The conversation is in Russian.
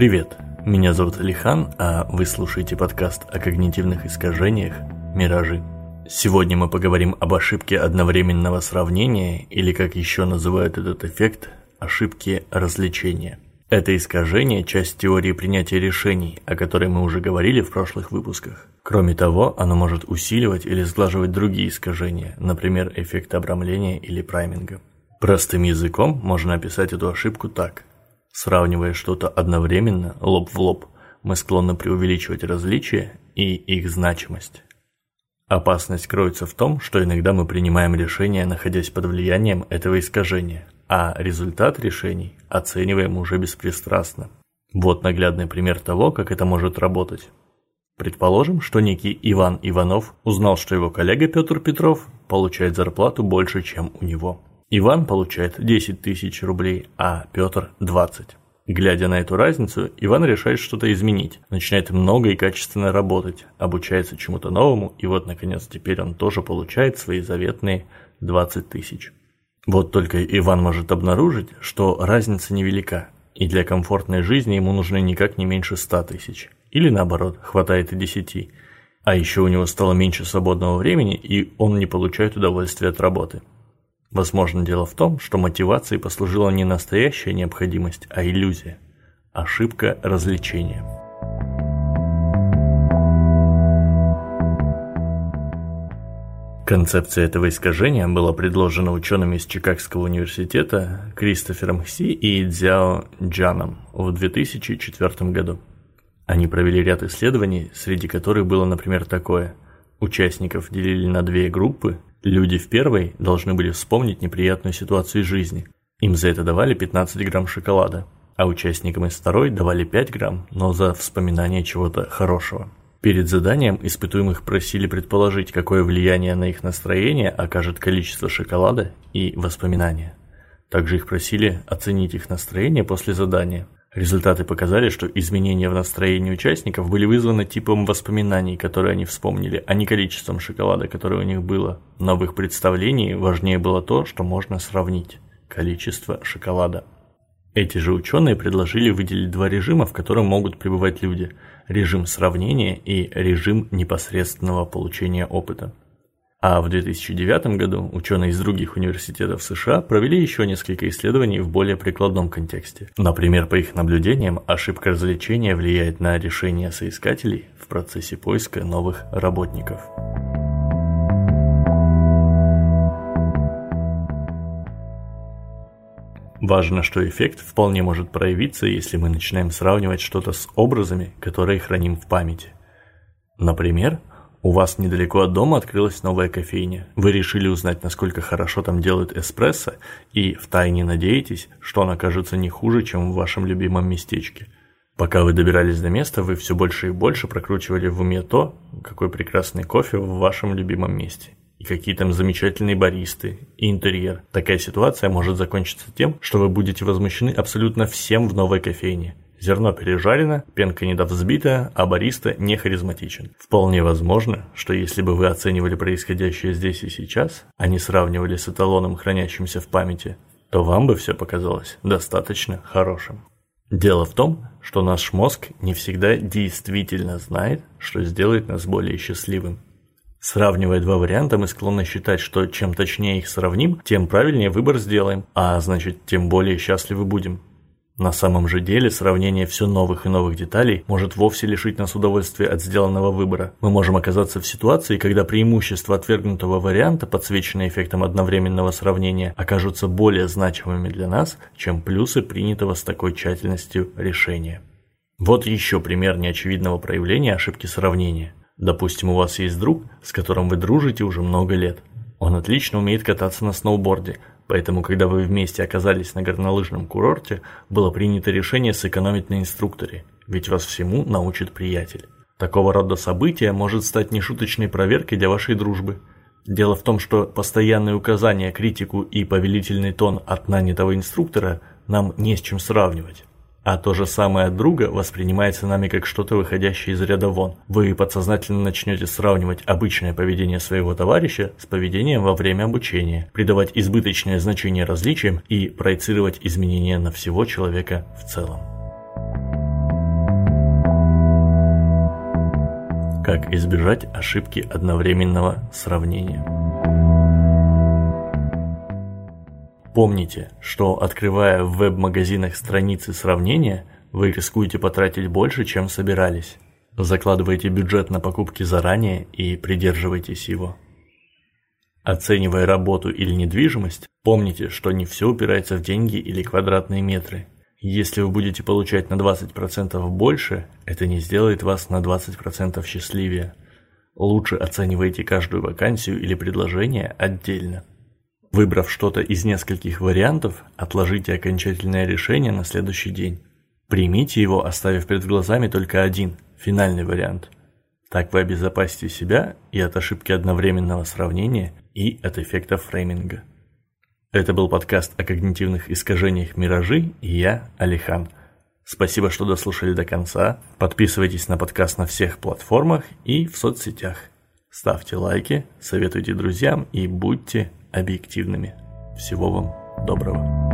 Привет, меня зовут Алихан, а вы слушаете подкаст о когнитивных искажениях «Миражи». Сегодня мы поговорим об ошибке одновременного сравнения, или как еще называют этот эффект, ошибки развлечения. Это искажение – часть теории принятия решений, о которой мы уже говорили в прошлых выпусках. Кроме того, оно может усиливать или сглаживать другие искажения, например, эффект обрамления или прайминга. Простым языком можно описать эту ошибку так. Сравнивая что-то одновременно, лоб в лоб, мы склонны преувеличивать различия и их значимость. Опасность кроется в том, что иногда мы принимаем решения, находясь под влиянием этого искажения, а результат решений оцениваем уже беспристрастно. Вот наглядный пример того, как это может работать. Предположим, что некий Иван Иванов узнал, что его коллега Петр Петров получает зарплату больше, чем у него. Иван получает 10 тысяч рублей, а Петр 20. Глядя на эту разницу, Иван решает что-то изменить, начинает много и качественно работать, обучается чему-то новому, и вот, наконец, теперь он тоже получает свои заветные 20 тысяч. Вот только Иван может обнаружить, что разница невелика, и для комфортной жизни ему нужны никак не меньше 100 тысяч. Или наоборот, хватает и 10. А еще у него стало меньше свободного времени, и он не получает удовольствия от работы. Возможно, дело в том, что мотивацией послужила не настоящая необходимость, а иллюзия. Ошибка развлечения. Концепция этого искажения была предложена учеными из Чикагского университета Кристофером Хси и Дзяо Джаном в 2004 году. Они провели ряд исследований, среди которых было, например, такое. Участников делили на две группы, Люди в первой должны были вспомнить неприятную ситуацию из жизни. Им за это давали 15 грамм шоколада, а участникам из второй давали 5 грамм, но за вспоминание чего-то хорошего. Перед заданием испытуемых просили предположить, какое влияние на их настроение окажет количество шоколада и воспоминания. Также их просили оценить их настроение после задания – Результаты показали, что изменения в настроении участников были вызваны типом воспоминаний, которые они вспомнили, а не количеством шоколада, которое у них было. Но в их представлении важнее было то, что можно сравнить – количество шоколада. Эти же ученые предложили выделить два режима, в котором могут пребывать люди – режим сравнения и режим непосредственного получения опыта. А в 2009 году ученые из других университетов США провели еще несколько исследований в более прикладном контексте. Например, по их наблюдениям, ошибка развлечения влияет на решение соискателей в процессе поиска новых работников. Важно, что эффект вполне может проявиться, если мы начинаем сравнивать что-то с образами, которые храним в памяти. Например, у вас недалеко от дома открылась новая кофейня. Вы решили узнать, насколько хорошо там делают эспрессо, и втайне надеетесь, что он окажется не хуже, чем в вашем любимом местечке. Пока вы добирались до места, вы все больше и больше прокручивали в уме то, какой прекрасный кофе в вашем любимом месте. И какие там замечательные баристы, и интерьер. Такая ситуация может закончиться тем, что вы будете возмущены абсолютно всем в новой кофейне. Зерно пережарено, пенка недовзбита, а бариста не харизматичен. Вполне возможно, что если бы вы оценивали происходящее здесь и сейчас, а не сравнивали с эталоном, хранящимся в памяти, то вам бы все показалось достаточно хорошим. Дело в том, что наш мозг не всегда действительно знает, что сделает нас более счастливым. Сравнивая два варианта, мы склонны считать, что чем точнее их сравним, тем правильнее выбор сделаем, а значит, тем более счастливы будем. На самом же деле сравнение все новых и новых деталей может вовсе лишить нас удовольствия от сделанного выбора. Мы можем оказаться в ситуации, когда преимущества отвергнутого варианта, подсвеченные эффектом одновременного сравнения, окажутся более значимыми для нас, чем плюсы принятого с такой тщательностью решения. Вот еще пример неочевидного проявления ошибки сравнения. Допустим, у вас есть друг, с которым вы дружите уже много лет. Он отлично умеет кататься на сноуборде, Поэтому, когда вы вместе оказались на горнолыжном курорте, было принято решение сэкономить на инструкторе, ведь вас всему научит приятель. Такого рода событие может стать нешуточной проверкой для вашей дружбы. Дело в том, что постоянные указания, критику и повелительный тон от нанятого инструктора нам не с чем сравнивать. А то же самое от друга воспринимается нами как что-то выходящее из ряда вон. Вы подсознательно начнете сравнивать обычное поведение своего товарища с поведением во время обучения, придавать избыточное значение различиям и проецировать изменения на всего человека в целом. Как избежать ошибки одновременного сравнения? Помните, что открывая в веб-магазинах страницы сравнения, вы рискуете потратить больше, чем собирались. Закладывайте бюджет на покупки заранее и придерживайтесь его. Оценивая работу или недвижимость, помните, что не все упирается в деньги или квадратные метры. Если вы будете получать на 20% больше, это не сделает вас на 20% счастливее. Лучше оценивайте каждую вакансию или предложение отдельно. Выбрав что-то из нескольких вариантов, отложите окончательное решение на следующий день. Примите его, оставив перед глазами только один, финальный вариант. Так вы обезопасите себя и от ошибки одновременного сравнения, и от эффекта фрейминга. Это был подкаст о когнитивных искажениях «Миражи» и я, Алихан. Спасибо, что дослушали до конца. Подписывайтесь на подкаст на всех платформах и в соцсетях. Ставьте лайки, советуйте друзьям и будьте объективными. Всего вам доброго.